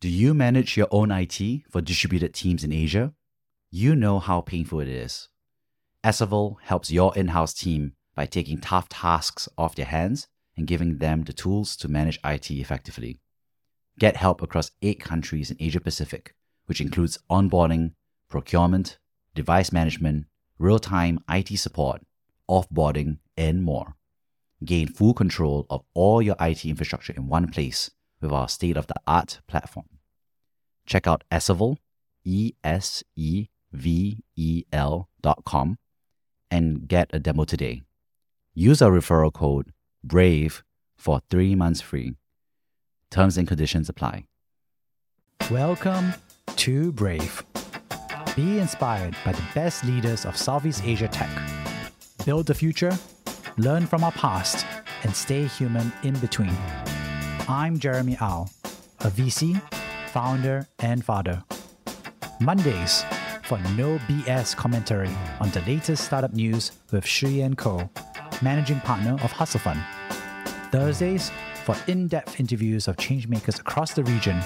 Do you manage your own IT for distributed teams in Asia? You know how painful it is. Esevel helps your in house team by taking tough tasks off their hands and giving them the tools to manage IT effectively. Get help across eight countries in Asia Pacific, which includes onboarding, procurement, device management, real time IT support, offboarding, and more. Gain full control of all your IT infrastructure in one place with our state of the art platform. Check out Esevel, E S E V E L dot com, and get a demo today. Use our referral code BRAVE for three months free. Terms and conditions apply. Welcome to Brave. Be inspired by the best leaders of Southeast Asia tech. Build the future, learn from our past, and stay human in between. I'm Jeremy Au, a VC, founder, and father. Mondays for no BS commentary on the latest startup news with Shiyan Koh, managing partner of Hustle Fund. Thursdays for in-depth interviews of changemakers across the region,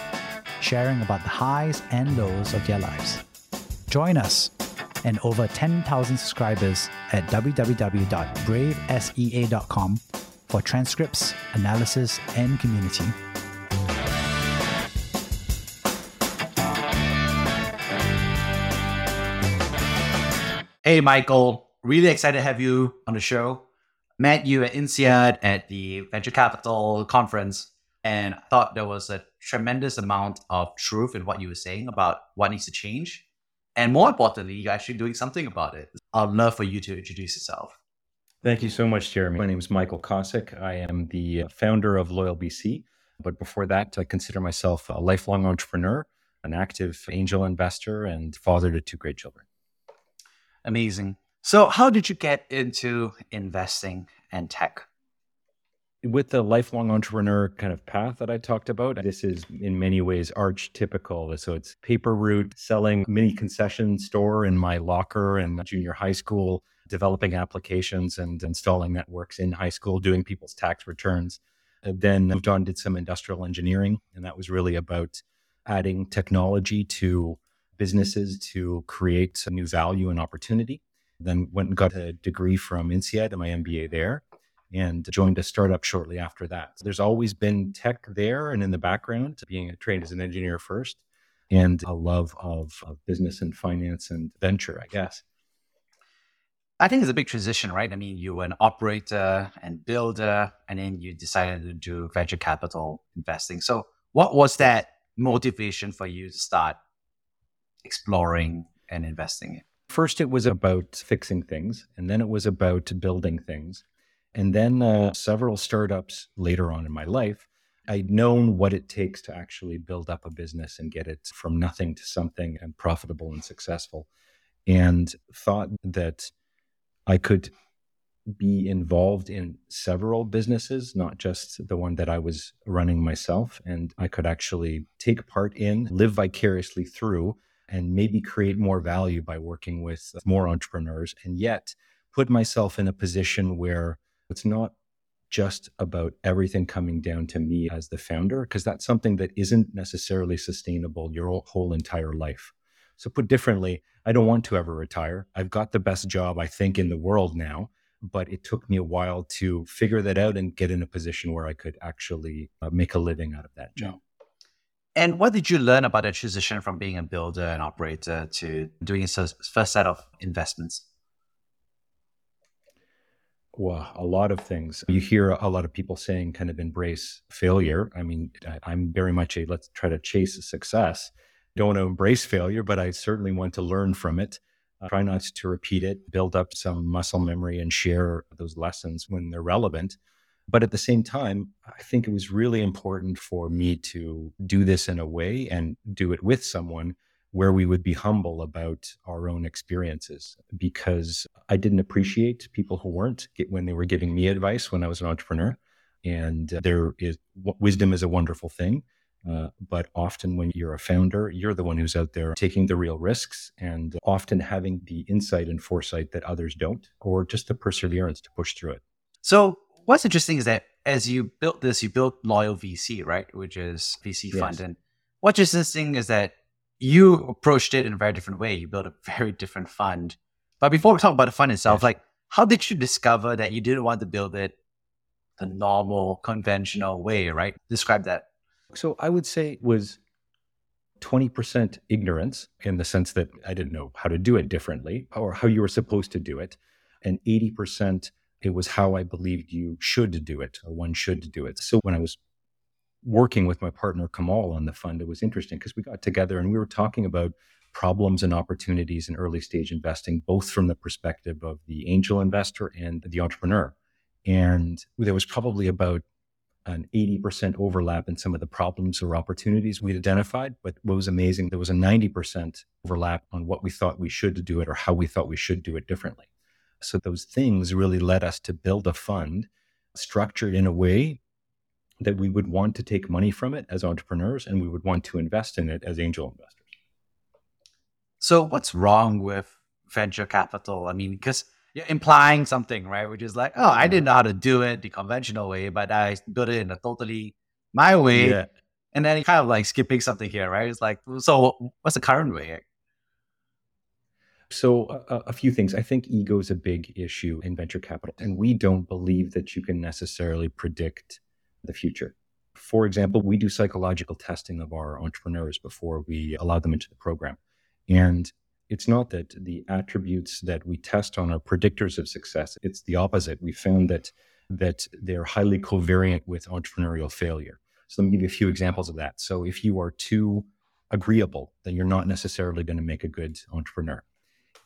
sharing about the highs and lows of their lives. Join us and over 10,000 subscribers at www.bravesea.com for transcripts, analysis, and community. Hey, Michael. Really excited to have you on the show. Met you at INSEAD at the Venture Capital Conference, and thought there was a tremendous amount of truth in what you were saying about what needs to change. And more importantly, you're actually doing something about it. I'd love for you to introduce yourself. Thank you so much, Jeremy. My name is Michael Kosick. I am the uh, founder of Loyal VC. But before that, I consider myself a lifelong entrepreneur, an active angel investor, and father to two great children. Amazing. So, how did you get into investing and tech? With the lifelong entrepreneur kind of path that I talked about, this is in many ways archetypical. So it's paper route, selling mini concession store in my locker in junior high school, developing applications and installing networks in high school, doing people's tax returns. And then moved on, did some industrial engineering, and that was really about adding technology to businesses to create new value and opportunity. Then went and got a degree from INSEAD and my MBA there and joined a startup shortly after that. So there's always been tech there and in the background, being trained as an engineer first, and a love of, of business and finance and venture, I guess. I think it's a big transition, right? I mean, you were an operator and builder, and then you decided to do venture capital investing. So, what was that motivation for you to start exploring and investing in? First, it was about fixing things, and then it was about building things. And then uh, several startups later on in my life, I'd known what it takes to actually build up a business and get it from nothing to something and profitable and successful. And thought that I could be involved in several businesses, not just the one that I was running myself. And I could actually take part in, live vicariously through, and maybe create more value by working with more entrepreneurs, and yet put myself in a position where it's not just about everything coming down to me as the founder, because that's something that isn't necessarily sustainable your whole entire life. So, put differently, I don't want to ever retire. I've got the best job, I think, in the world now, but it took me a while to figure that out and get in a position where I could actually uh, make a living out of that job. And what did you learn about the transition from being a builder and operator to doing a first set of investments? Well, a lot of things. You hear a lot of people saying kind of embrace failure. I mean, I'm very much a let's try to chase success. Don't want to embrace failure, but I certainly want to learn from it. Uh, try not to repeat it, build up some muscle memory and share those lessons when they're relevant. But at the same time, I think it was really important for me to do this in a way and do it with someone where we would be humble about our own experiences because I didn't appreciate people who weren't when they were giving me advice when I was an entrepreneur. And there is wisdom is a wonderful thing. Uh, but often when you're a founder, you're the one who's out there taking the real risks and often having the insight and foresight that others don't, or just the perseverance to push through it. So, what's interesting is that as you built this, you built Loyal VC, right? Which is VC yes. fund. And what's interesting is that you approached it in a very different way. You built a very different fund. But before we talk about the fund itself, Yes. like how did you discover that you didn't want to build it the normal, conventional way, right? Describe that. So I would say it was 20% ignorance in the sense that I didn't know how to do it differently or how you were supposed to do it. And 80% it was how I believed you should do it or one should do it. So when I was working with my partner Kamal on the fund, it was interesting because we got together and we were talking about problems and opportunities in early stage investing, both from the perspective of the angel investor and the entrepreneur. And there was probably about an 80% overlap in some of the problems or opportunities we'd identified. But what was amazing, there was a 90% overlap on what we thought we should do it or how we thought we should do it differently. So those things really led us to build a fund structured in a way that we would want to take money from it as entrepreneurs and we would want to invest in it as angel investors. So what's wrong with venture capital? I mean, because implying something, right? Which is like, oh, I didn't know how to do it the conventional way, but I built it in a totally my way. And then kind of like skipping something here, right? It's like, so what's the current way? So, a few things. I think ego is a big issue in venture capital, and we don't believe that you can necessarily predict the future. For example, we do psychological testing of our entrepreneurs before we allow them into the program. And it's not that the attributes that we test on are predictors of success. It's the opposite. We found that that they're highly covariant with entrepreneurial failure. So let me give you a few examples of that. So if you are too agreeable, then you're not necessarily going to make a good entrepreneur.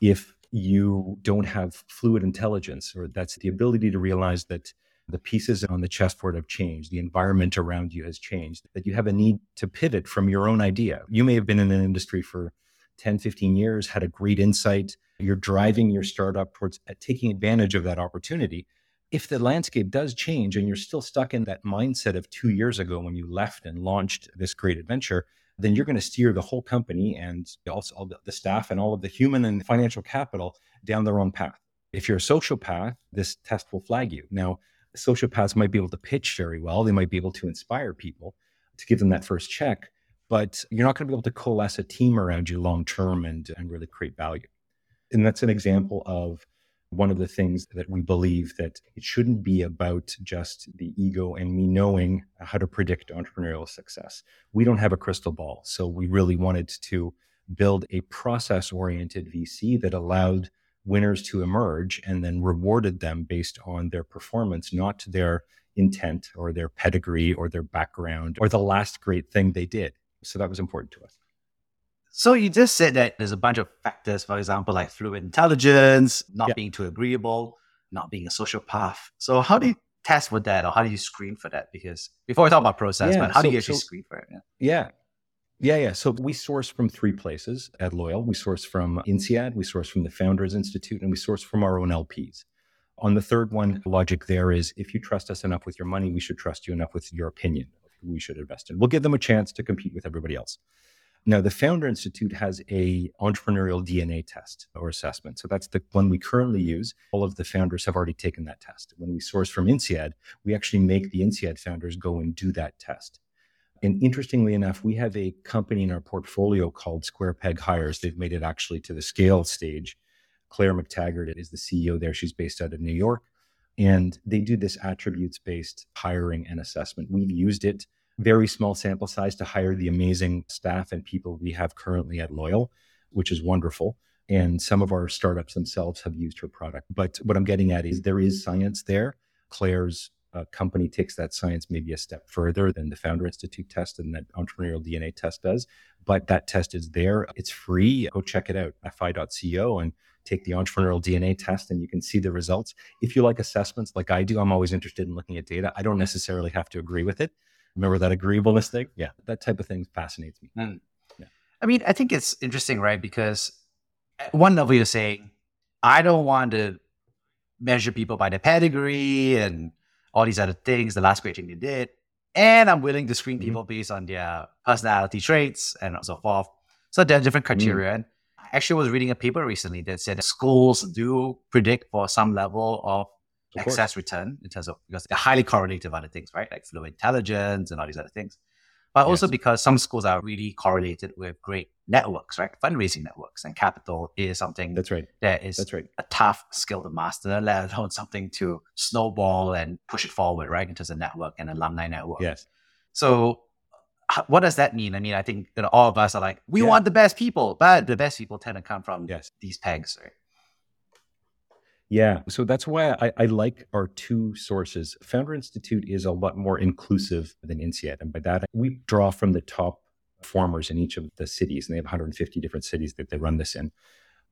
If you don't have fluid intelligence, or that's the ability to realize that the pieces on the chessboard have changed, the environment around you has changed, that you have a need to pivot from your own idea. You may have been in an industry for 10, 15 years, had a great insight. You're driving your startup towards uh, taking advantage of that opportunity. If the landscape does change and you're still stuck in that mindset of two years ago when you left and launched this great adventure, then you're going to steer the whole company and also all the staff and all of the human and financial capital down the wrong path. If you're a sociopath, this test will flag you. Now, sociopaths might be able to pitch very well. They might be able to inspire people to give them that first check, but you're not going to be able to coalesce a team around you long term and, and really create value. And that's an mm-hmm. example of one of the things that we believe that it shouldn't be about just the ego and me knowing how to predict entrepreneurial success. We don't have a crystal ball. So we really wanted to build a process oriented VC that allowed winners to emerge and then rewarded them based on their performance, not their intent or their pedigree or their background or the last great thing they did. So that was important to us. So you just said that there's a bunch of factors, for example, like fluid intelligence, not Yeah. being too agreeable, not being a sociopath. So how do you test for that or how do you screen for that? Because before we talk about process, Yeah, but how do you actually so- screen for it? Yeah. Yeah. Yeah, yeah. So we source from three places at Loyal. We source from INSEAD, we source from the Founders Institute, and we source from our own LPs. On the third one, the logic there is if you trust us enough with your money, we should trust you enough with your opinion we should invest in. We'll give them a chance to compete with everybody else. Now, the Founder Institute has a entrepreneurial DNA test or assessment. So that's the one we currently use. All of the founders have already taken that test. When we source from INSEAD, we actually make the INSEAD founders go and do that test. And interestingly enough, we have a company in our portfolio called Square Peg Hires. They've made it actually to the scale stage. Claire McTaggart is the CEO there. She's based out of New York. And they do this attributes based hiring and assessment. We've used it, very small sample size, to hire the amazing staff and people we have currently at Loyal, which is wonderful. And some of our startups themselves have used her product. But what I'm getting at is there is science there. Claire's uh, company takes that science maybe a step further than the Founder Institute test and that entrepreneurial DNA test does. But that test is there. It's free. Go check it out, fi.co, and take the entrepreneurial DNA test, and you can see the results. If you like assessments like I do, I'm always interested in looking at data. I don't necessarily have to agree with it. Remember that agreeableness thing? Yeah, that type of thing fascinates me. Mm. I mean, I think it's interesting, right? Because at one level, you're saying, I don't want to measure people by their pedigree and all these other things, the last great thing they did. And I'm willing to screen Mhm. people based on their personality traits and so forth. So there are different mm. criteria. And I actually was reading a paper recently that said that schools do predict for some level of Of course. Excess return in terms of because they're highly correlated with other things, right? Like flow intelligence and all these other things. but also Yes. because some schools are really correlated with great networks, right? Fundraising networks and capital is something That's right. that is That's right. a tough skill to master, let alone something to snowball and push it forward, right? Into the network and alumni network. Yes. So, what does that mean? I mean, I think know, all of us are like, we Yeah. want the best people, but the best people tend to come from Yes. these pegs, right? Yeah. So that's why I, I like our two sources. Founder Institute is a lot more inclusive than INSEAD. And by that, we draw from the top performers in each of the cities, and they have 150 different cities that they run this in.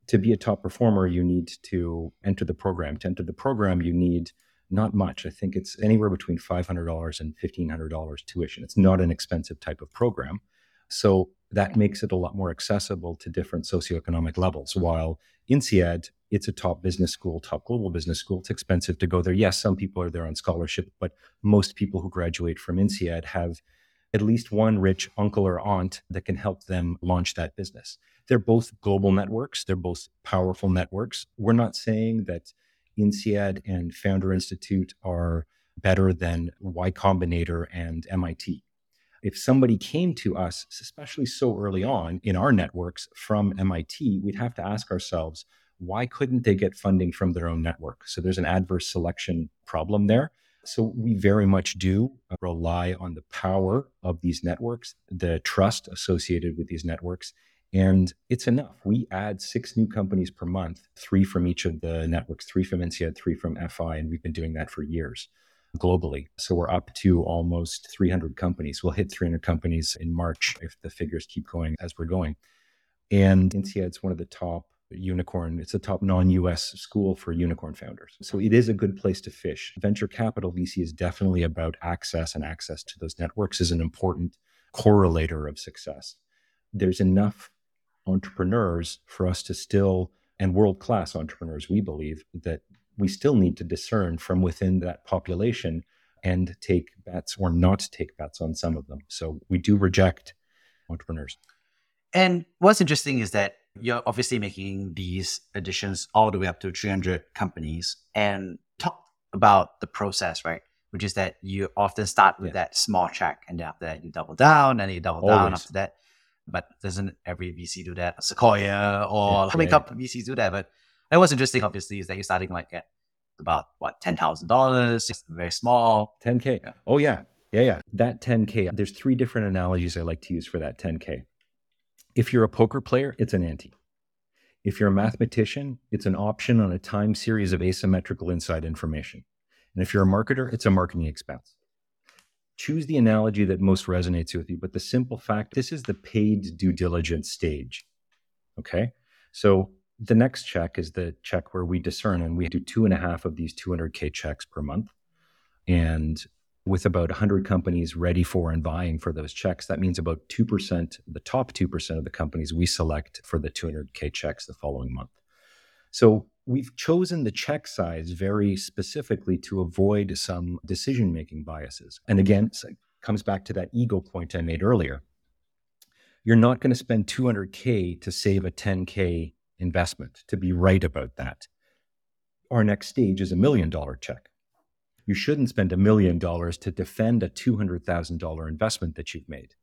To be a top performer, you need to enter the program. To enter the program, you need not much. I think it's anywhere between $500 and $1,500 tuition. It's not an expensive type of program. So that makes it a lot more accessible to different socioeconomic levels. While INSEAD, it's a top business school, top global business school. It's expensive to go there. Yes, some people are there on scholarship, but most people who graduate from INSEAD have at least one rich uncle or aunt that can help them launch that business. They're both global networks, they're both powerful networks. We're not saying that INSEAD and Founder Institute are better than Y Combinator and MIT. If somebody came to us, especially so early on in our networks from MIT, we'd have to ask ourselves, why couldn't they get funding from their own network? So there's an adverse selection problem there. So we very much do rely on the power of these networks, the trust associated with these networks. And it's enough. We add six new companies per month, three from each of the networks, three from INSEAD, three from FI, and we've been doing that for years globally. So we're up to almost 300 companies. We'll hit 300 companies in March if the figures keep going as we're going. And INSEAD's one of the top unicorn, it's a top non US school for unicorn founders. So it is a good place to fish. Venture capital VC is definitely about access, and access to those networks is an important correlator of success. There's enough entrepreneurs for us to still, and world class entrepreneurs, we believe, that we still need to discern from within that population and take bets or not take bets on some of them. So we do reject entrepreneurs. And what's interesting is that you're obviously making these additions all the way up to 300 companies and talk about the process, right? Which is that you often start with Yeah. that small check and then after that you double down and you double down after that. But doesn't every VC do that? Sequoia or Yeah, how many yeah, couple VCs do that? But and what's interesting, obviously, is that you're starting like at about what ten thousand dollars, very small. 10K. Yeah. Oh, yeah. Yeah, yeah. That 10K, there's three different analogies I like to use for that 10K. If you're a poker player, it's an ante. If you're a mathematician, it's an option on a time series of asymmetrical inside information. And if you're a marketer, it's a marketing expense. Choose the analogy that most resonates with you, but the simple fact this is the paid due diligence stage. Okay. So the next check is the check where we discern, and we do two and a half of these 200K checks per month. And with about 100 companies ready for and buying for those checks, that means about 2%, the top 2% of the companies we select for the 200K checks the following month. So we've chosen the check size very specifically to avoid some decision making biases. And again, it comes back to that ego point I made earlier. You're not going to spend 200K to save a 10K investment, to be right about that. Our next stage is a million dollar check you shouldn't spend a million dollars to defend a $200,000 investment that you've made.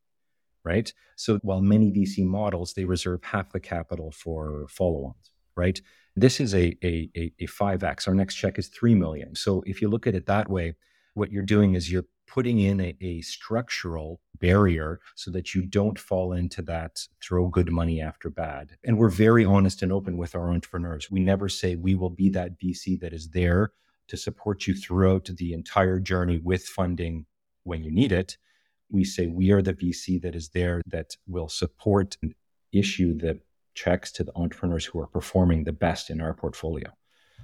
Right. So while many VC models, they reserve half the capital for follow ons. Right. This is a, a, a, a 5X. Our next check is 3 million. So if you look at it that way, what you're doing is you're putting in a, a structural barrier so that you don't fall into that throw good money after bad. And we're very honest and open with our entrepreneurs. We never say we will be that VC that is there to support you throughout the entire journey with funding when you need it. We say we are the VC that is there that will support and issue the checks to the entrepreneurs who are performing the best in our portfolio.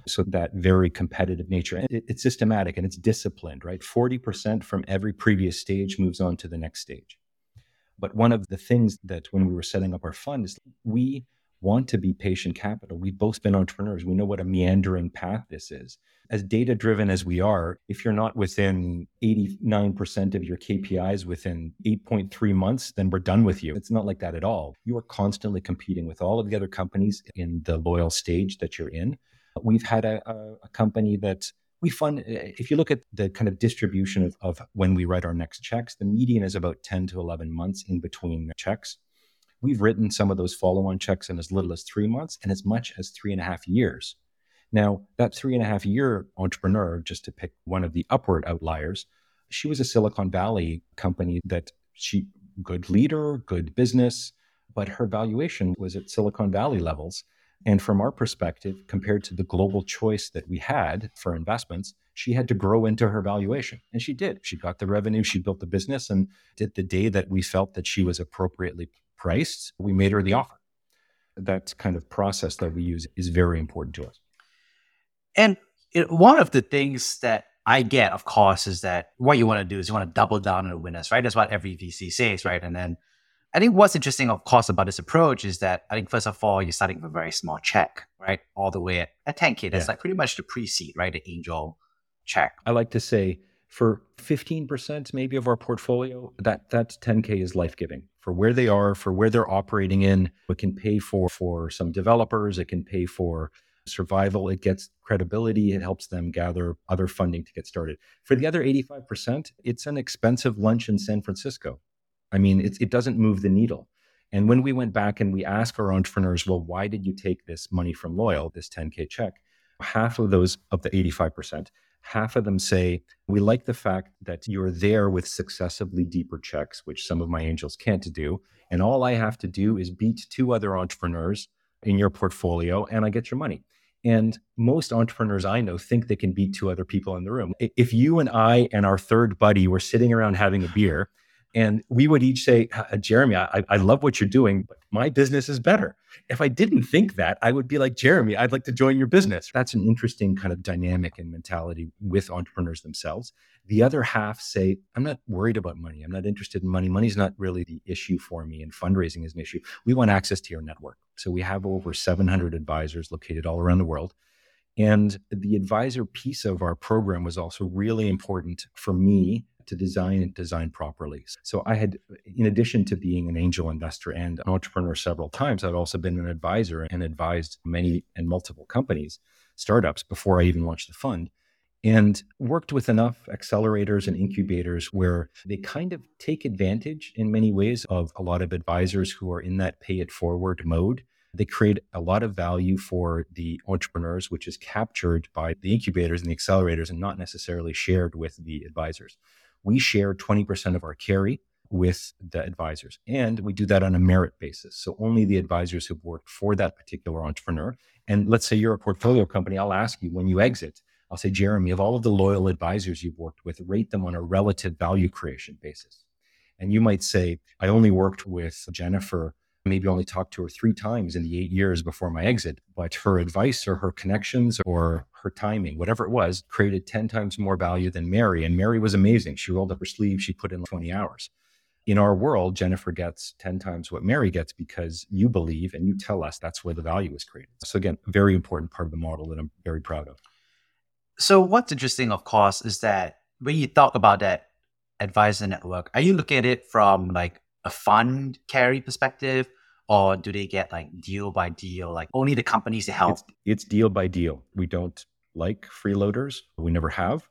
So that very competitive nature, it, it's systematic and it's disciplined, right? 40% from every previous stage moves on to the next stage. But one of the things that when we were setting up our fund is we want to be patient capital. We've both been entrepreneurs. We know what a meandering path this is. As data driven as we are, if you're not within 89% of your KPIs within 8.3 months, then we're done with you. It's not like that at all. You are constantly competing with all of the other companies in the loyal stage that you're in. We've had a, a, a company that we fund, if you look at the kind of distribution of, of when we write our next checks, the median is about 10 to 11 months in between checks. We've written some of those follow on checks in as little as three months and as much as three and a half years. Now, that three and a half year entrepreneur, just to pick one of the upward outliers, she was a Silicon Valley company that she, good leader, good business, but her valuation was at Silicon Valley levels. And from our perspective, compared to the global choice that we had for investments, she had to grow into her valuation. And she did. She got the revenue, she built the business, and did the day that we felt that she was appropriately priced, we made her the offer. That kind of process that we use is very important to us. And it, one of the things that I get, of course, is that what you want to do is you want to double down on the winners, right? That's what every VC says, right? And then I think what's interesting, of course, about this approach is that I think first of all, you're starting with a very small check, right? All the way at, at 10K. That's yeah. like pretty much the pre-seed, right? The angel check. I like to say for 15% maybe of our portfolio, that that 10K is life-giving for where they are, for where they're operating in. It can pay for for some developers, it can pay for survival, it gets credibility, it helps them gather other funding to get started. For the other 85%, it's an expensive lunch in San Francisco. I mean, it, it doesn't move the needle. And when we went back and we asked our entrepreneurs, well, why did you take this money from Loyal, this 10K check? Half of those, of the 85%, half of them say, we like the fact that you're there with successively deeper checks, which some of my angels can't do. And all I have to do is beat two other entrepreneurs in your portfolio and I get your money. And most entrepreneurs I know think they can beat two other people in the room. If you and I and our third buddy were sitting around having a beer and we would each say, Jeremy, I, I love what you're doing, my business is better. If I didn't think that, I would be like, Jeremy, I'd like to join your business. That's an interesting kind of dynamic and mentality with entrepreneurs themselves. The other half say, I'm not worried about money. I'm not interested in money. Money's not really the issue for me, and fundraising is an issue. We want access to your network. So we have over 700 advisors located all around the world. And the advisor piece of our program was also really important for me to design and design properly. So I had, in addition to being an angel investor and an entrepreneur several times, I'd also been an advisor and advised many and multiple companies, startups before I even launched the fund. And worked with enough accelerators and incubators where they kind of take advantage in many ways of a lot of advisors who are in that pay it forward mode. They create a lot of value for the entrepreneurs, which is captured by the incubators and the accelerators and not necessarily shared with the advisors we share 20% of our carry with the advisors. And we do that on a merit basis. So only the advisors who've worked for that particular entrepreneur. And let's say you're a portfolio company, I'll ask you when you exit, I'll say, Jeremy, of all of the loyal advisors you've worked with, rate them on a relative value creation basis. And you might say, I only worked with Jennifer maybe only talked to her three times in the eight years before my exit, but her advice or her connections or her timing, whatever it was, created 10 times more value than Mary. And Mary was amazing. She rolled up her sleeves, she put in 20 hours. In our world, Jennifer gets 10 times what Mary gets because you believe and you tell us that's where the value is created. So, again, very important part of the model that I'm very proud of. So, what's interesting, of course, is that when you talk about that advisor network, are you looking at it from like a fund carry perspective? Or do they get like deal by deal, like only the companies help? It's, it's deal by deal. We don't like freeloaders. We never have.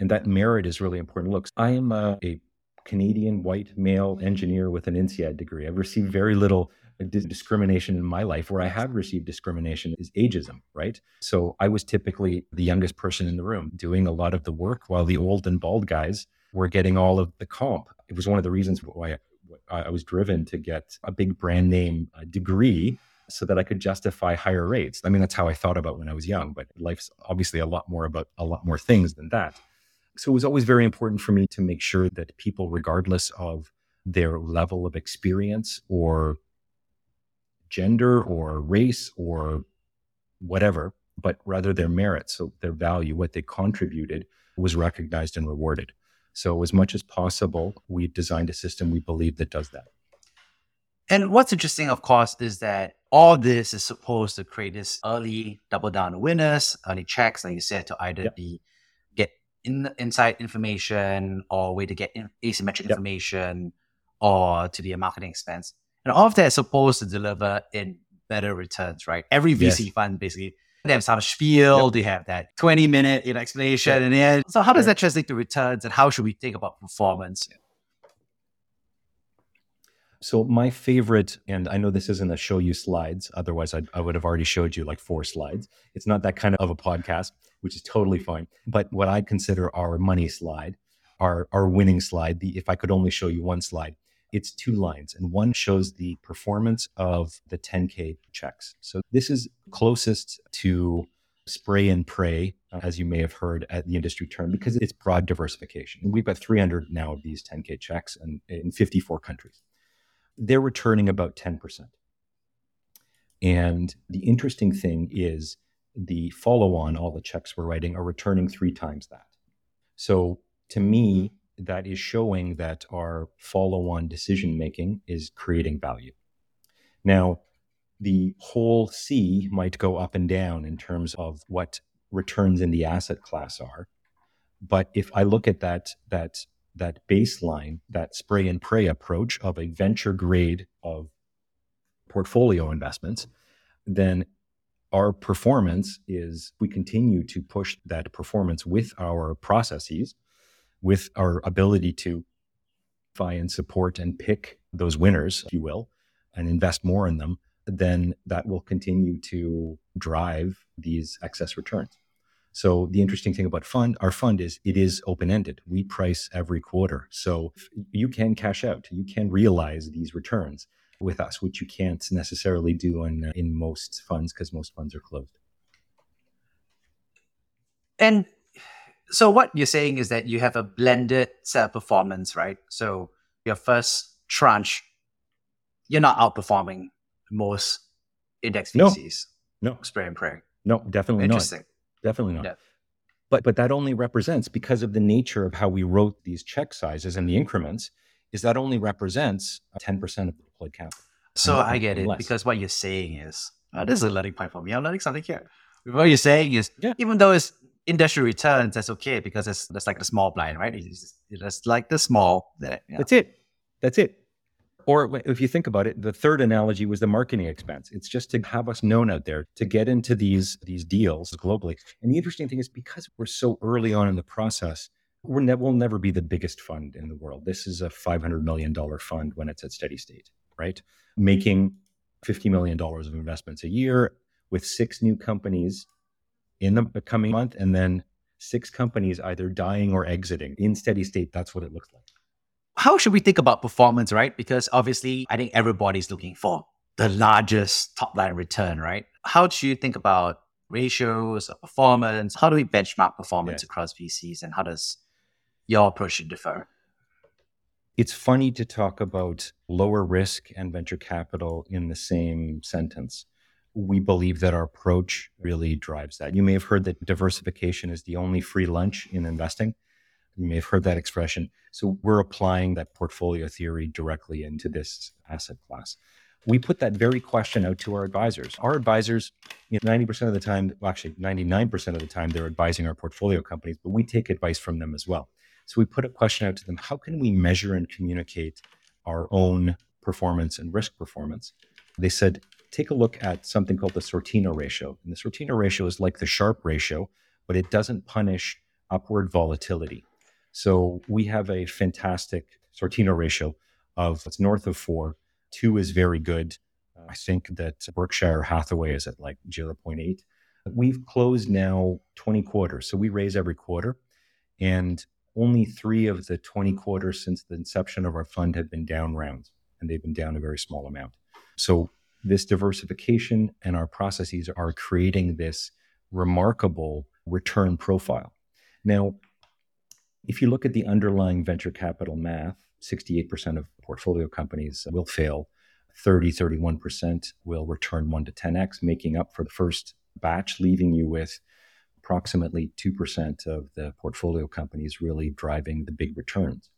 And that merit is really important. Look, I am a, a Canadian white male engineer with an INSEAD degree. I've received very little discrimination in my life. Where I have received discrimination is ageism, right? So I was typically the youngest person in the room doing a lot of the work while the old and bald guys were getting all of the comp. It was one of the reasons why I was driven to get a big brand name uh, degree so that I could justify higher rates. I mean, that's how I thought about when I was young, but life's obviously a lot more about a lot more things than that. So it was always very important for me to make sure that people, regardless of their level of experience or gender or race or whatever, but rather their merit, so their value, what they contributed, was recognized and rewarded. So, as much as possible, we've designed a system we believe that does that. And what's interesting, of course, is that all this is supposed to create this early double down winners, early checks, like you said, to either yep. be get in, inside information or way to get in, asymmetric yep. information or to be a marketing expense. And all of that is supposed to deliver in better returns, right? Every VC yes. fund basically They have some spiel, they have that 20 minute you know, explanation. And then, so how does that translate to returns and how should we think about performance? So my favorite, and I know this isn't a show you slides. Otherwise, I, I, would have already showed you like four slides. It's not that kind of a podcast, which is totally fine. But what I consider our money slide, our our winning slide, the if I could only show you one slide, it's two lines, and one shows the performance of the 10k checks. So this is closest to spray and pray, uh, as you may have heard at the industry term, because it's broad diversification. We've got 300 now of these 10k checks in, in 54 countries they're returning about 10%. And the interesting thing is the follow on, all the checks we're writing are returning three times that. So to me, that is showing that our follow on decision making is creating value. Now, the whole C might go up and down in terms of what returns in the asset class are. But if I look at that, that that baseline, that spray and pray approach of a venture grade of portfolio investments, then our performance is we continue to push that performance with our processes, with our ability to find and support and pick those winners, if you will, and invest more in them, then that will continue to drive these excess returns. So the interesting thing about fund, our fund is it is open ended. We price every quarter, so you can cash out, you can realize these returns with us, which you can't necessarily do in in most funds because most funds are closed. And so what you're saying is that you have a blended set of performance, right? So your first tranche, you're not outperforming most index VCs. No, no, spray and pray. No, definitely not Interesting. not. Definitely not. Yeah. But but that only represents because of the nature of how we wrote these check sizes and the increments is that only represents 10% of the deployed capital. So I get it less. because what you're saying is oh, this is a learning point for me. I'm learning something here. What you're saying is yeah. even though it's industry returns, that's okay because it's that's like the small blind, right? It's, it's like the small. That. That's it. That's it. Or if you think about it, the third analogy was the marketing expense. It's just to have us known out there to get into these these deals globally. And the interesting thing is because we're so early on in the process, we're ne- we'll never be the biggest fund in the world. This is a five hundred million dollar fund when it's at steady state, right? Making fifty million dollars of investments a year with six new companies in the coming month, and then six companies either dying or exiting in steady state. That's what it looks like how should we think about performance, right? Because obviously, I think everybody's looking for the largest top line return, right? How do you think about ratios of performance? How do we benchmark performance yeah. across VCs and how does your approach differ? It's funny to talk about lower risk and venture capital in the same sentence. We believe that our approach really drives that. You may have heard that diversification is the only free lunch in investing. You may have heard that expression. So we're applying that portfolio theory directly into this asset class. We put that very question out to our advisors. Our advisors, you know, 90% of the time, well, actually 99% of the time, they're advising our portfolio companies, but we take advice from them as well. So we put a question out to them how can we measure and communicate our own performance and risk performance? They said, take a look at something called the Sortino ratio. And the Sortino ratio is like the Sharpe ratio, but it doesn't punish upward volatility. So we have a fantastic Sortino ratio of it's north of four. Two is very good. Uh, I think that Berkshire Hathaway is at like 0.8. We've closed now 20 quarters. So we raise every quarter. And only three of the 20 quarters since the inception of our fund have been down rounds, and they've been down a very small amount. So this diversification and our processes are creating this remarkable return profile. Now, if you look at the underlying venture capital math, 68% of portfolio companies will fail. 30, 31% will return 1 to 10x, making up for the first batch, leaving you with approximately 2% of the portfolio companies really driving the big returns.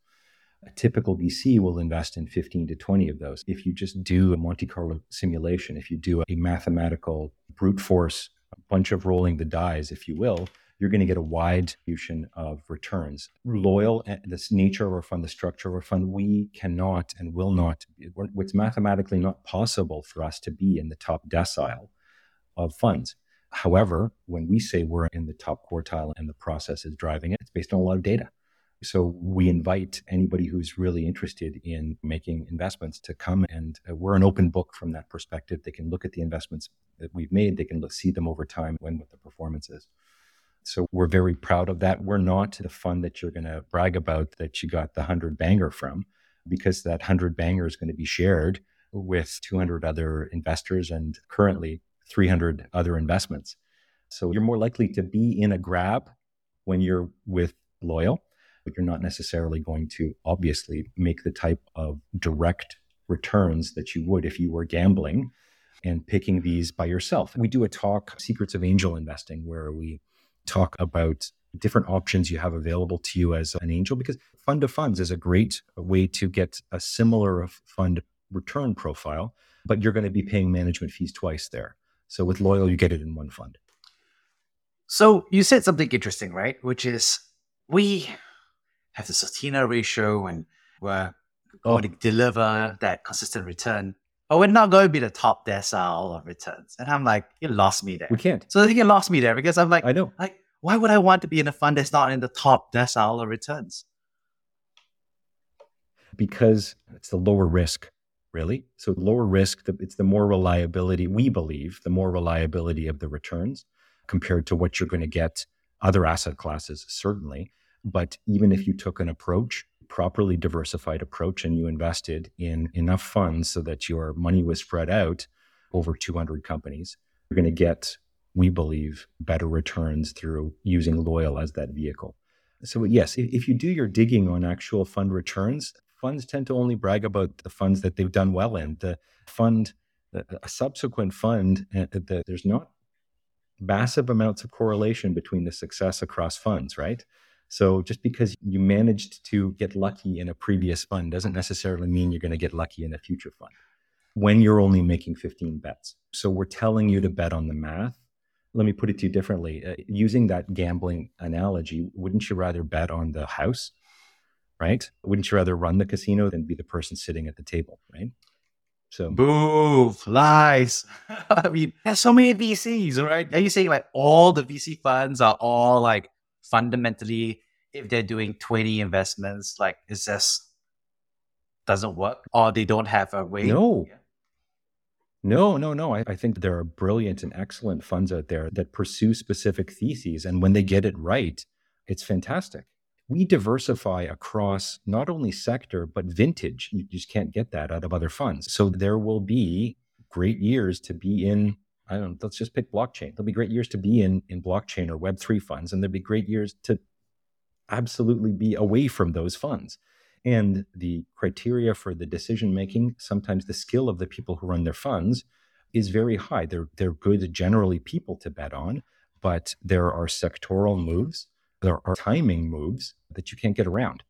A typical VC will invest in 15 to 20 of those. If you just do a Monte Carlo simulation, if you do a mathematical brute force, a bunch of rolling the dice, if you will, you're going to get a wide distribution of returns. Loyal, eh, this nature of our fund, the structure of our fund, we cannot and will not, it's mathematically not possible for us to be in the top decile of funds. However, when we say we're in the top quartile and the process is driving it, it's based on a lot of data. So we invite anybody who's really interested in making investments to come and uh, we're an open book from that perspective. They can look at the investments that we've made. They can look, see them over time when what the performance is. So we're very proud of that. We're not the fund that you're going to brag about that you got the 100 banger from because that 100 banger is going to be shared with 200 other investors and currently 300 other investments. So you're more likely to be in a grab when you're with Loyal but you're not necessarily going to obviously make the type of direct returns that you would if you were gambling and picking these by yourself. We do a talk, Secrets of Angel Investing, where we talk about different options you have available to you as an angel because fund of funds is a great way to get a similar fund return profile, but you're going to be paying management fees twice there. So with Loyal, you get it in one fund. So you said something interesting, right? Which is we have the Sortino ratio and we're oh. going to deliver that consistent return. But we're not going to be the top decile of returns. And I'm like, you lost me there. We can't. So I think you lost me there because I'm like, I know. Like, why would I want to be in a fund that's not in the top decile of returns? Because it's the lower risk, really. So lower risk, it's the more reliability, we believe, the more reliability of the returns compared to what you're going to get other asset classes, certainly. But even if you took an approach, properly diversified approach, and you invested in enough funds so that your money was spread out over 200 companies, you're going to get, we believe, better returns through using Loyal as that vehicle. So, yes, if you do your digging on actual fund returns, funds tend to only brag about the funds that they've done well in. The fund, a subsequent fund, uh, there's not massive amounts of correlation between the success across funds, right? So just because you managed to get lucky in a previous fund doesn't necessarily mean you're going to get lucky in a future fund when you're only making 15 bets. So we're telling you to bet on the math. Let me put it to you differently. Uh, using that gambling analogy, wouldn't you rather bet on the house? Right? Wouldn't you rather run the casino than be the person sitting at the table? Right? So boo, lies. I mean, there's so many VCs, right? Are you saying like all the VC funds are all like fundamentally, if they're doing 20 investments, like it just doesn't work or they don't have a way. No. No, no, no. I, I, think there are brilliant and excellent funds out there that pursue specific theses. And when they get it right, it's fantastic. We diversify across not only sector, but vintage. You just can't get that out of other funds. So there will be great years to be in I don't let's just pick blockchain. There'll be great years to be in, in blockchain or Web3 funds, and there'll be great years to absolutely be away from those funds. And the criteria for the decision making, sometimes the skill of the people who run their funds is very high. They're, they're good, generally, people to bet on, but there are sectoral moves, there are timing moves that you can't get around.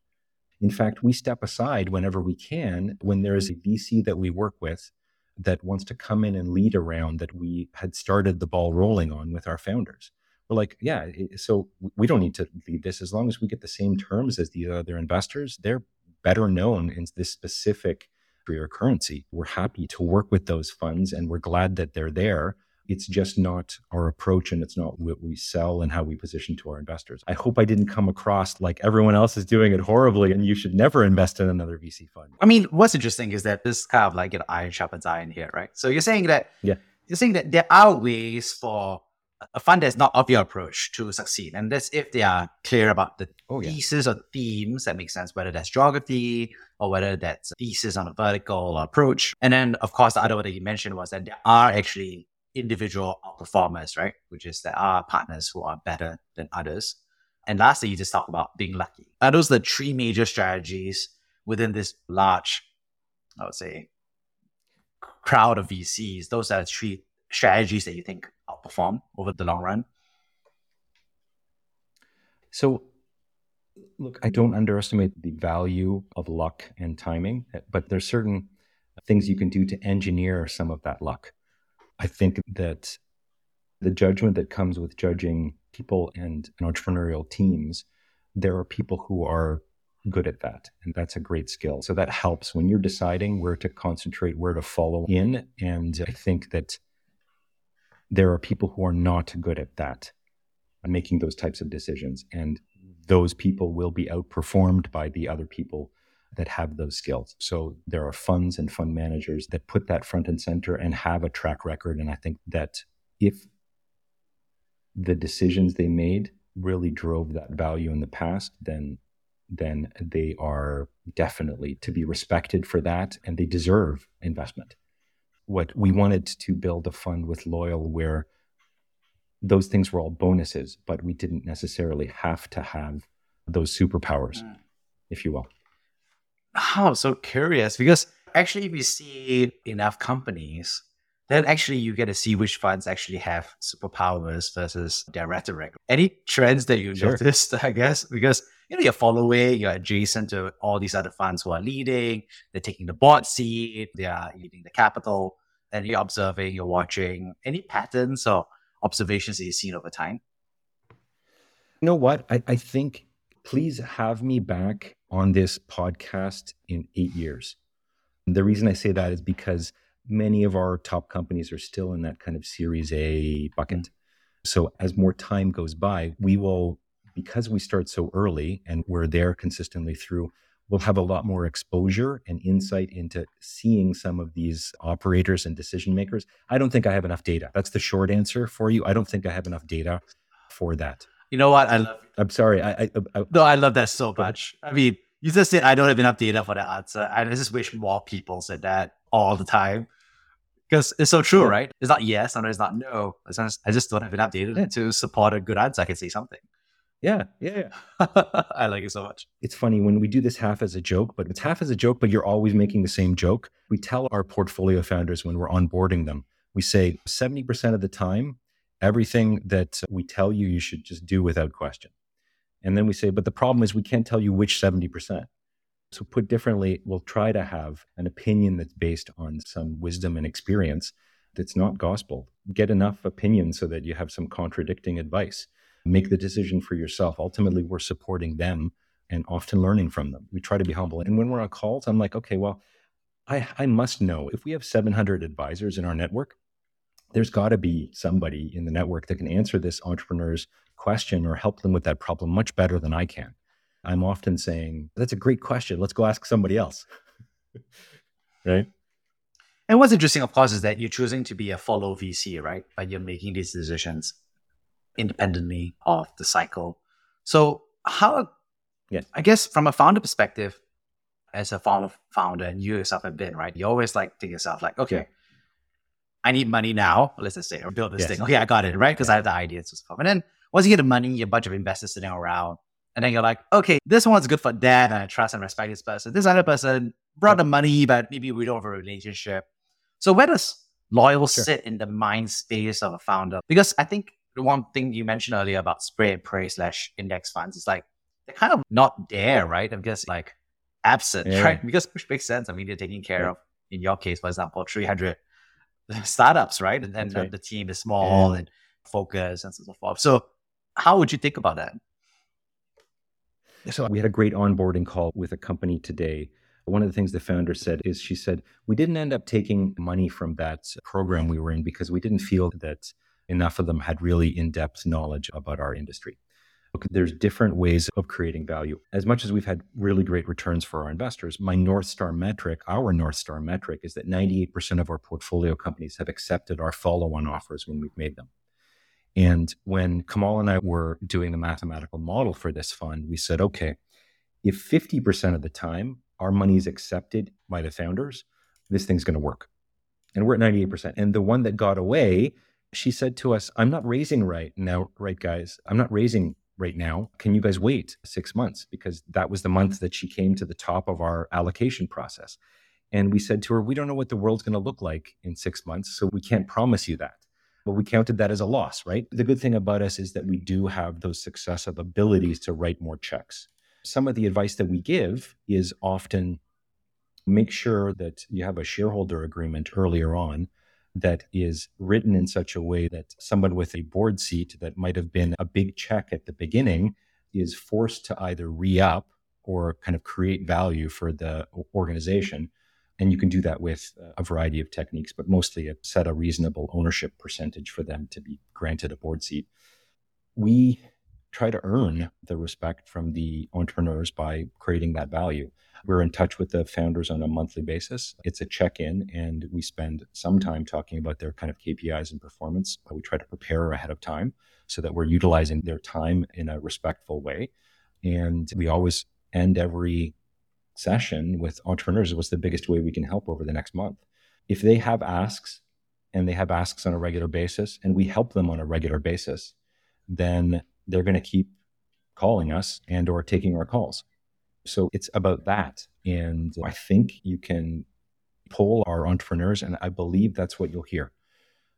In fact, we step aside whenever we can when there is a VC that we work with that wants to come in and lead around that we had started the ball rolling on with our founders. We're like, yeah, so we don't need to lead this as long as we get the same terms as the other investors. They're better known in this specific or currency. We're happy to work with those funds and we're glad that they're there it's just not our approach and it's not what we sell and how we position to our investors. I hope I didn't come across like everyone else is doing it horribly and you should never invest in another VC fund. I mean, what's interesting is that this kind of like an iron sharpens iron here, right? So you're saying that yeah. you're saying that there are ways for a fund that's not of your approach to succeed. And that's if they are clear about the oh, yeah. thesis or themes that make sense, whether that's geography or whether that's thesis on a vertical approach. And then, of course, the other one that you mentioned was that there are actually individual performers, right? Which is there are partners who are better than others. And lastly, you just talk about being lucky. Are those the three major strategies within this large, I would say, crowd of VCs? Those are three strategies that you think outperform over the long run? So, look, I don't underestimate the value of luck and timing, but there's certain things you can do to engineer some of that luck. I think that the judgment that comes with judging people and, entrepreneurial teams, there are people who are good at that. And that's a great skill. So that helps when you're deciding where to concentrate, where to follow in. And I think that There are people who are not good at that, making those types of decisions. And those people will be outperformed by the other people that have those skills. So there are funds and fund managers that put that front and center and have a track record. And I think that if the decisions they made really drove that value in the past, then then they are definitely to be respected for that and they deserve investment. What we wanted to build a fund with Loyal where those things were all bonuses, but we didn't necessarily have to have those superpowers, mm. if you will. Oh, I'm so curious because actually, if you see enough companies, then actually you get to see which funds actually have superpowers versus their rhetoric. Any trends that you sure. noticed, I guess, because you know you're following, you're adjacent to all these other funds who are leading, they're taking the board seat, they are leading the capital, and you're observing, you're watching. Any patterns or observations that you've seen over time? You know what? I, I think please have me back on this podcast in eight years. The reason I say that is because many of our top companies are still in that kind of Series A bucket. Mm-hmm. So as more time goes by, we will, because we start so early and we're there consistently through, we'll have a lot more exposure and insight into seeing some of these operators and decision makers. I don't think I have enough data. That's the short answer for you. I don't think I have enough data for that. You know what? I love. I'm sorry. I, I, I no, I love that so much. I mean, you just said I don't have enough data for that answer. I just wish more people said that all the time because it's so true, yeah. right? It's not yes, and it's not no. It's just, I just don't have enough data yeah. to support a good answer. I can say something. Yeah, yeah, yeah. I like it so much. It's funny when we do this half as a joke, but it's half as a joke, but you're always making the same joke. We tell our portfolio founders when we're onboarding them, we say 70% of the time, everything that we tell you, you should just do without question. And then we say, but the problem is we can't tell you which 70%. So, put differently, we'll try to have an opinion that's based on some wisdom and experience that's not gospel. Get enough opinion so that you have some contradicting advice. Make the decision for yourself. Ultimately, we're supporting them and often learning from them. We try to be humble. And when we're on calls, I'm like, okay, well, I, I must know if we have 700 advisors in our network, there's got to be somebody in the network that can answer this entrepreneur's question or help them with that problem much better than I can. I'm often saying, that's a great question. Let's go ask somebody else. right? And what's interesting, of course, is that you're choosing to be a follow VC, right? But you're making these decisions independently of the cycle. So, how, yes. I guess, from a founder perspective, as a founder, founder, and you yourself have been, right? You always like to yourself, like, okay, yeah. I need money now. Let's just say, or build this yes. thing. Okay, I got it, right? Because yeah. I have the ideas and stuff. And then once you get the money, you're a bunch of investors sitting around, and then you're like, okay, this one's good for dad, and I trust and respect this person. This other person brought the money, but maybe we don't have a relationship. So where does loyal sure. sit in the mind space of a founder? Because I think the one thing you mentioned earlier about spray and pray slash index funds is like they're kind of not there, right? I'm guess like absent, yeah. right? Because which makes sense. I mean, they're taking care yeah. of, in your case, for example, 300 startups, right? And then right. the, the, team is small yeah. and focused and so forth. So how would you think about that? So we had a great onboarding call with a company today. One of the things the founder said is she said, We didn't end up taking money from that program we were in because we didn't feel that enough of them had really in depth knowledge about our industry. There's different ways of creating value. As much as we've had really great returns for our investors, my North Star metric, our North Star metric, is that 98% of our portfolio companies have accepted our follow on offers when we've made them. And when Kamal and I were doing the mathematical model for this fund, we said, okay, if 50% of the time our money is accepted by the founders, this thing's going to work. And we're at 98%. And the one that got away, she said to us, I'm not raising right now, right, guys? I'm not raising right now. Can you guys wait six months? Because that was the month mm-hmm. that she came to the top of our allocation process. And we said to her, We don't know what the world's going to look like in six months. So we can't promise you that but we counted that as a loss, right? The good thing about us is that we do have those successive abilities to write more checks. Some of the advice that we give is often make sure that you have a shareholder agreement earlier on that is written in such a way that someone with a board seat that might have been a big check at the beginning is forced to either re up or kind of create value for the organization And you can do that with uh, a variety of techniques, but mostly set a reasonable ownership percentage for them to be granted a board seat. We try to earn the respect from the entrepreneurs by creating that value. We're in touch with the founders on a monthly basis. It's a check in, and we spend some time talking about their kind of KPIs and performance. We try to prepare ahead of time so that we're utilizing their time in a respectful way. And we always end every session with entrepreneurs what's the biggest way we can help over the next month. If they have asks and they have asks on a regular basis and we help them on a regular basis, then they're going to keep calling us and or taking our calls. So it's about that. And I think you can pull our entrepreneurs, and I believe that's what you'll hear.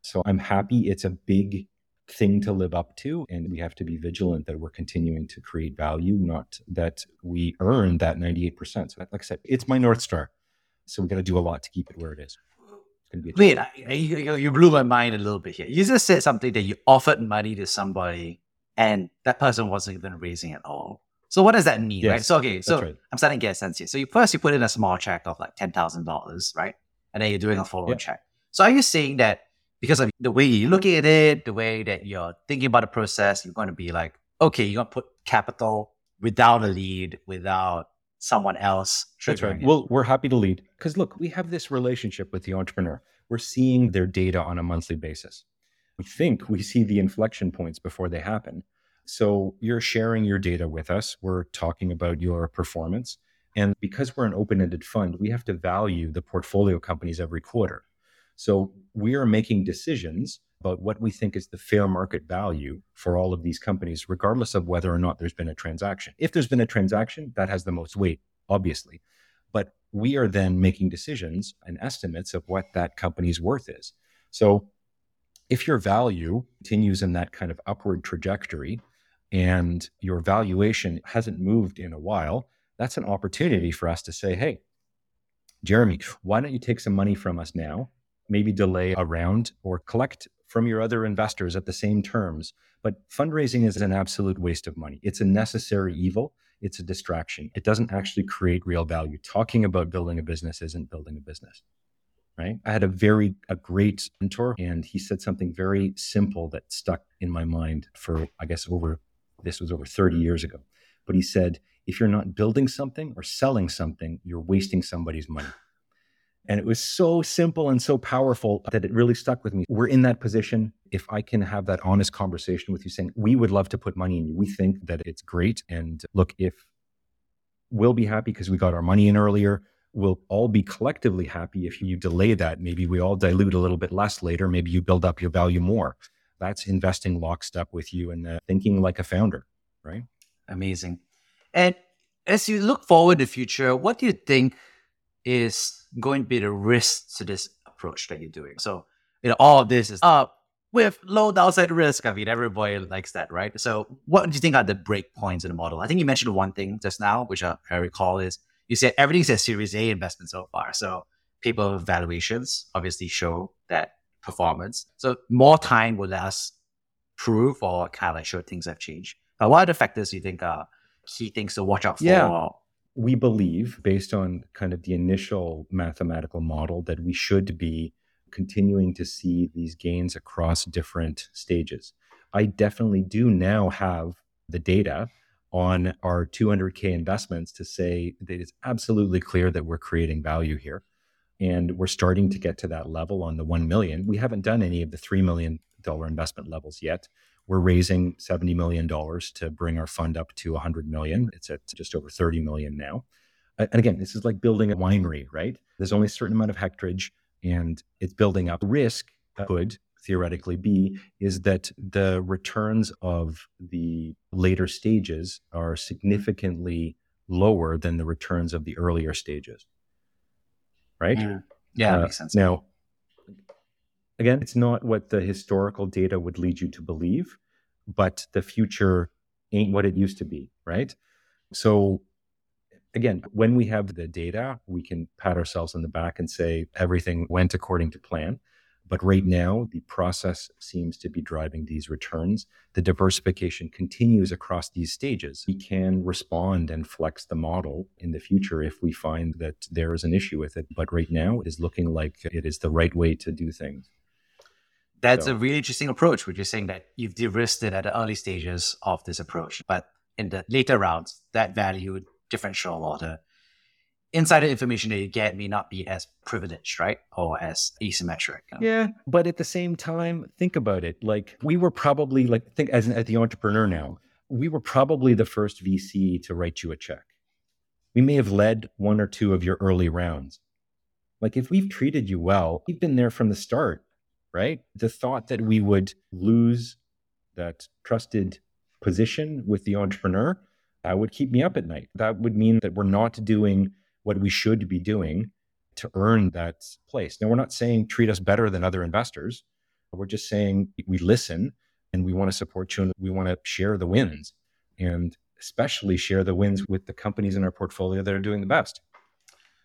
So I'm happy it's a big thing to live up to. And we have to be vigilant that we're continuing to create value, not that we earn that 98%. So, like I said, it's my North Star. So we got to do a lot to keep it where it is. Wait, I, you blew my mind a little bit here. You just said something that you offered money to somebody and that person wasn't even raising at all. So what does that mean, yes, right? So okay, so right. I'm starting to get a sense here. So you first you put in a small check of like ten thousand dollars, right? And then you're doing a follow-up check. So are you saying that because of the way you're looking at it, the way that you're thinking about the process, you're going to be like, okay, you're going to put capital without a lead, without someone else. That's right. It. Well, we're happy to lead because look, we have this relationship with the entrepreneur. We're seeing their data on a monthly basis. We think we see the inflection points before they happen. So you're sharing your data with us. We're talking about your performance. And because we're an open ended fund, we have to value the portfolio companies every quarter. So we are making decisions about what we think is the fair market value for all of these companies, regardless of whether or not there's been a transaction. If there's been a transaction, that has the most weight, obviously. But we are then making decisions and estimates of what that company's worth is. So if your value continues in that kind of upward trajectory and your valuation hasn't moved in a while, that's an opportunity for us to say, hey, Jeremy, why don't you take some money from us now maybe delay a round or collect from your other investors at the same terms. But fundraising is an absolute waste of money. It's a necessary evil. It's a distraction. It doesn't actually create real value. Talking about building a business isn't building a business. Right? I had a very a great mentor and he said something very simple that stuck in my mind for I guess over this was over 30 years ago. But he said, if you're not building something or selling something, you're wasting somebody's money. And it was so simple and so powerful that it really stuck with me. We're in that position. If I can have that honest conversation with you saying, we would love to put money in you, we think that it's great. And look, if we'll be happy because we got our money in earlier, we'll all be collectively happy if you delay that. Maybe we all dilute a little bit less later. Maybe you build up your value more. That's investing lockstep with you and uh, thinking like a founder, right? Amazing. And as you look forward to the future, what do you think is going to be the risk to this approach that you're doing. So, you know, all of this is up with low downside risk. I mean, everybody likes that, right? So, what do you think are the break points in the model? I think you mentioned one thing just now, which I, I recall is you said everything's a Series A investment so far. So, people valuations obviously show that performance. So, more time will let us prove or kind of like show things have changed. But what are the factors you think are key things to watch out for? Yeah we believe, based on kind of the initial mathematical model, that we should be continuing to see these gains across different stages. I definitely do now have the data on our 200K investments to say that it's absolutely clear that we're creating value here. And we're starting to get to that level on the 1 million. We haven't done any of the $3 million investment levels yet. We're raising $70 million to bring our fund up to 100 million. It's at just over 30 million now. And again, this is like building a winery, right? There's only a certain amount of hectarage and it's building up. Risk could theoretically be is that the returns of the later stages are significantly lower than the returns of the earlier stages. Right? Yeah, yeah uh, makes sense. Now, again, it's not what the historical data would lead you to believe, but the future ain't what it used to be, right? So again, when we have the data, we can pat ourselves on the back and say everything went according to plan. But right now, the process seems to be driving these returns. The diversification continues across these stages. We can respond and flex the model in the future if we find that there is an issue with it. But right now, it is looking like it is the right way to do things. That's So- a really interesting approach, which is saying that you've de-risked it at the early stages of this approach. But in the later rounds, that value differential or the insider information that you get may not be as privileged, right? Or as asymmetric. you know? Yeah, but at the same time, think about it. Like we were probably like think as, as the entrepreneur now, we were probably the first VC to write you a check. We may have led one or two of your early rounds. Like if we've treated you well, we've been there from the start, right? The thought that we would lose that trusted position with the entrepreneur, that would keep me up at night. That would mean that we're not doing what we should be doing to earn that place. Now, we're not saying treat us better than other investors. We're just saying we listen and we want to support you and we want to share the wins and especially share the wins with the companies in our portfolio that are doing the best,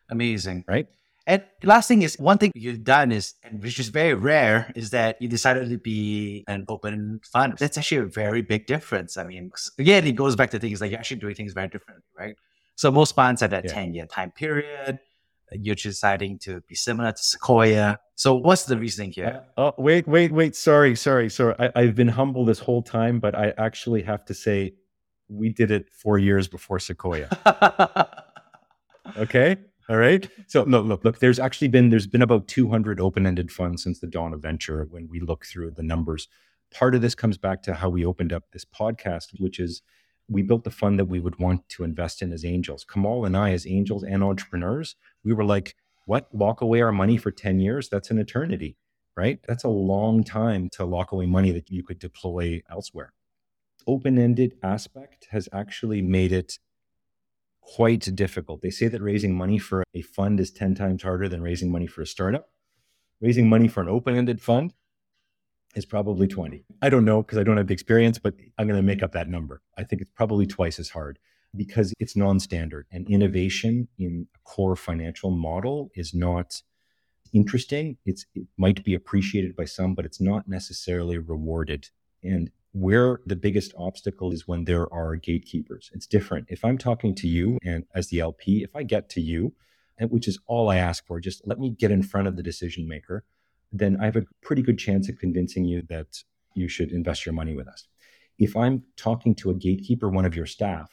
Amazing. right? And last thing is one thing you've done is, and which is very rare, is that you decided to be an open fund. That's actually a very big difference. I mean, again, it goes back to things like you're actually doing things very differently, right? So most funds have that Yeah. 10 year time period. You're deciding to be similar to Sequoia. So what's the reasoning here? Uh, oh, wait, wait, wait. Sorry, sorry, sorry. I, I've been humble this whole time, but I actually have to say we did it four years before Sequoia. Okay. All right. So no, look, look, there's actually been there's been about 200 open-ended funds since the dawn of venture when we look through the numbers. Part of this comes back to how we opened up this podcast, which is we built the fund that we would want to invest in as angels. Kamal and I, as angels and entrepreneurs, we were like, what? Lock away our money for 10 years? That's an eternity, right? That's a long time to lock away money that you could deploy elsewhere. Open-ended aspect has actually made it quite difficult. They say that raising money for a fund is 10 times harder than raising money for a startup. Raising money for an open ended fund is probably 20. I don't know because I don't have the experience, but I'm going to make up that number. I think it's probably twice as hard because it's non standard and innovation in a core financial model is not interesting. It's, it might be appreciated by some, but it's not necessarily rewarded. And where the biggest obstacle is when there are gatekeepers. It's different. If I'm talking to you and as the LP, if I get to you, which is all I ask for, just let me get in front of the decision maker, then I have a pretty good chance of convincing you that you should invest your money with us. If I'm talking to a gatekeeper, one of your staff,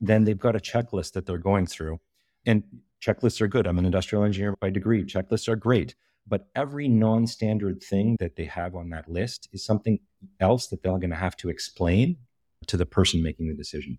then they've got a checklist that they're going through. And checklists are good. I'm an industrial engineer by degree. Checklists are great. But every non standard thing that they have on that list is something else that they're going to have to explain to the person making the decision.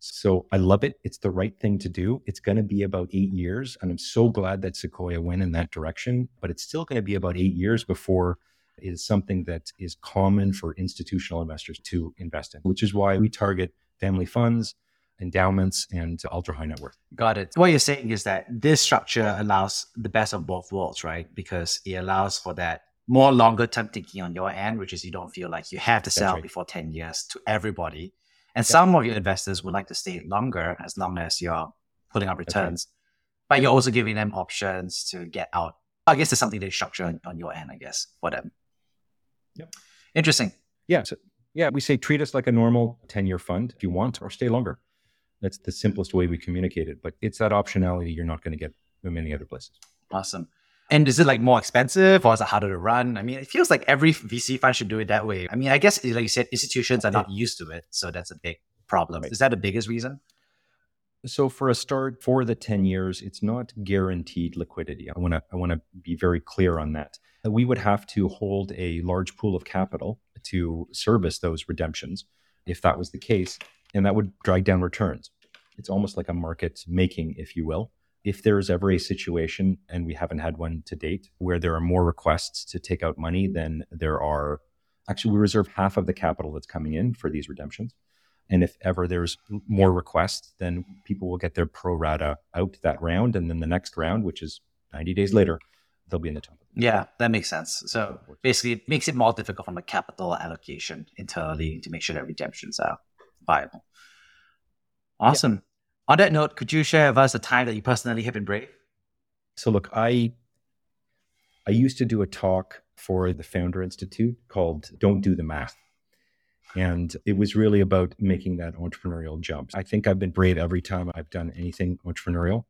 So I love it. It's the right thing to do. It's going to be about eight years. And I'm so glad that Sequoia went in that direction, but it's still going to be about eight years before it is something that is common for institutional investors to invest in, which is why we target family funds, endowments, and ultra high net worth. Got it. What you're saying is that this structure allows the best of both worlds, right? Because it allows for that more longer term thinking on your end, which is you don't feel like you have to sell right. before 10 years to everybody. And some of your investors would like to stay longer as long as you're putting up right. returns. But you're also giving them options to get out. I guess there's something they structure on, on your end, I guess, for them. Yep. Interesting. Yeah. So, yeah, we say treat us like a normal 10 year fund if you want, or stay longer. That's the simplest way we communicate it. But it's that optionality you're not going to get in many other places. Awesome. And is it like more expensive or is it harder to run? I mean, it feels like every VC fund should do it that way. I mean, I guess, like you said, institutions are not used to it. So that's a big problem. Right. Is that the biggest reason? So for a start, for the 10 years, it's not guaranteed liquidity. I want to I want to be very clear on that. We would have to hold a large pool of capital to service those redemptions if that was the case, and that would drag down returns. It's almost like a market making, if you will. If there is ever a situation, and we haven't had one to date, where there are more requests to take out money than there are, actually, we reserve half of the capital that's coming in for these redemptions. And if ever there's more requests, then people will get their pro rata out that round. And then the next round, which is 90 days later, they'll be in the top. Yeah, that makes sense. So basically, it makes it more difficult from a capital allocation internally to make sure that redemptions are viable. Awesome. On that note, could you share with us a time that you personally have been brave? So look, I I used to do a talk for the Founder Institute called Don't Do the Math. And it was really about making that entrepreneurial jump. I think I've been brave every time I've done anything entrepreneurial.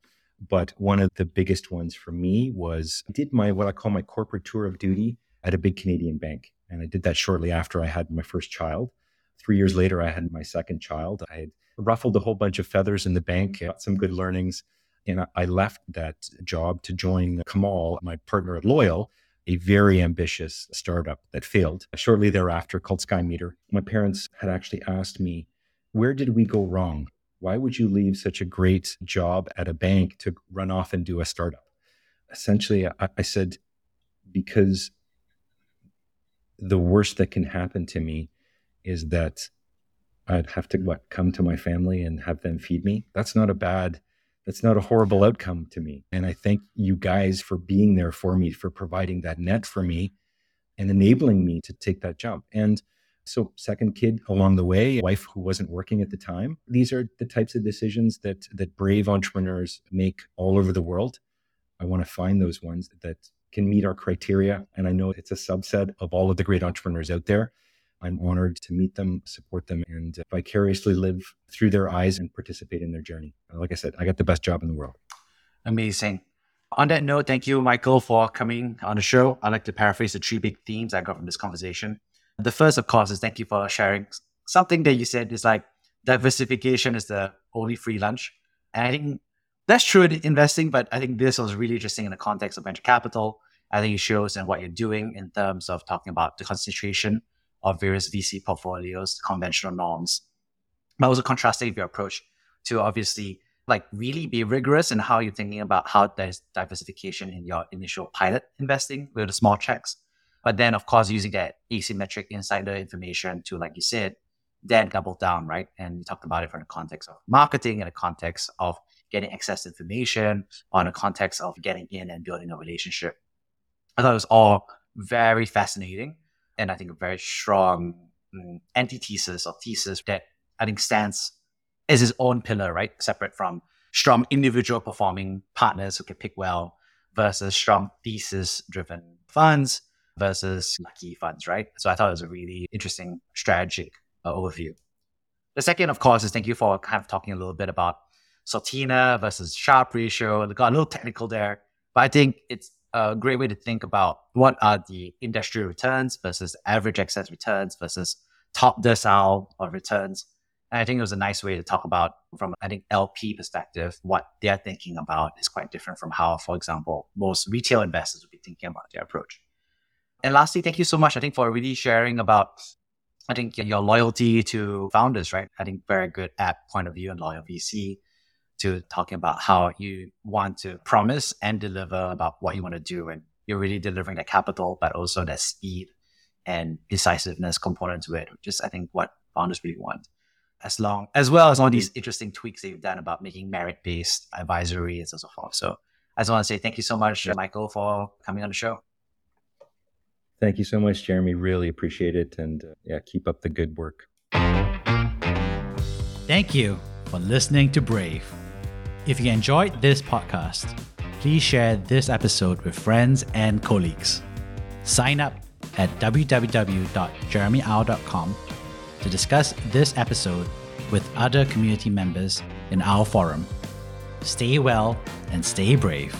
But one of the biggest ones for me was I did my what I call my corporate tour of duty at a big Canadian bank. And I did that shortly after I had my first child. Three years later, I had my second child. I had ruffled a whole bunch of feathers in the bank, mm-hmm. got some good learnings. And I left that job to join Kamal, my partner at Loyal, a very ambitious startup that failed. Shortly thereafter, called Skymeter, my parents had actually asked me, Where did we go wrong? Why would you leave such a great job at a bank to run off and do a startup? Essentially, I, I said, Because the worst that can happen to me is that I'd have to what come to my family and have them feed me. That's not a bad that's not a horrible outcome to me. And I thank you guys for being there for me, for providing that net for me and enabling me to take that jump. And so, second kid along the way, wife who wasn't working at the time. These are the types of decisions that that brave entrepreneurs make all over the world. I want to find those ones that can meet our criteria. And I know it's a subset of all of the great entrepreneurs out there. I'm honored to meet them, support them, and uh, vicariously live through their eyes and participate in their journey. Like I said, I got the best job in the world. Amazing. On that note, thank you, Michael, for coming on the show. I'd like to paraphrase the three big themes I got from this conversation. The first, of course, is thank you for sharing something that you said is like diversification is the only free lunch. And I think that's true in investing, but I think this was really interesting in the context of venture capital. I think it shows and what you're doing in terms of talking about the concentration of various VC portfolios, conventional norms, but also contrasting your approach to obviously like really be rigorous in how you're thinking about how there's diversification in your initial pilot investing with the small checks. But then, of course, using that asymmetric insider information to, like you said, then double down, right? And we talked about it from the context of marketing and the context of getting access to information, on the context of getting in and building a relationship. I thought it was all very fascinating and I think a very strong mm, antithesis or thesis that I think stands as its own pillar, right? Separate from strong individual performing partners who can pick well versus strong thesis driven funds versus lucky funds, right? So I thought it was a really interesting strategic uh, overview. The second, of course, is thank you for kind of talking a little bit about Sortino versus Sharpe ratio. It got a little technical there, but I think it's a great way to think about what are the industry returns versus average excess returns versus top decile of returns. And I think it was a nice way to talk about from I think LP perspective, what they're thinking about is quite different from how, for example, most retail investors would be thinking about their approach. And lastly, thank you so much, I think, for really sharing about I think your loyalty to founders, right? I think very good at point of view and loyal VC to talking about how you want to promise and deliver about what you want to do. And you're really delivering that capital, but also that speed and decisiveness component to it, which is, I think, what founders really want. As long as well as all these interesting tweaks that you've done about making merit based advisory and so forth. So I just want to say thank you so much, Michael, for coming on the show. Thank you so much, Jeremy. Really appreciate it. And uh, yeah, keep up the good work. Thank you for listening to Brave. If you enjoyed this podcast, please share this episode with friends and colleagues. Sign up at www.jeremyau.com to discuss this episode with other community members in our forum. Stay well and stay brave.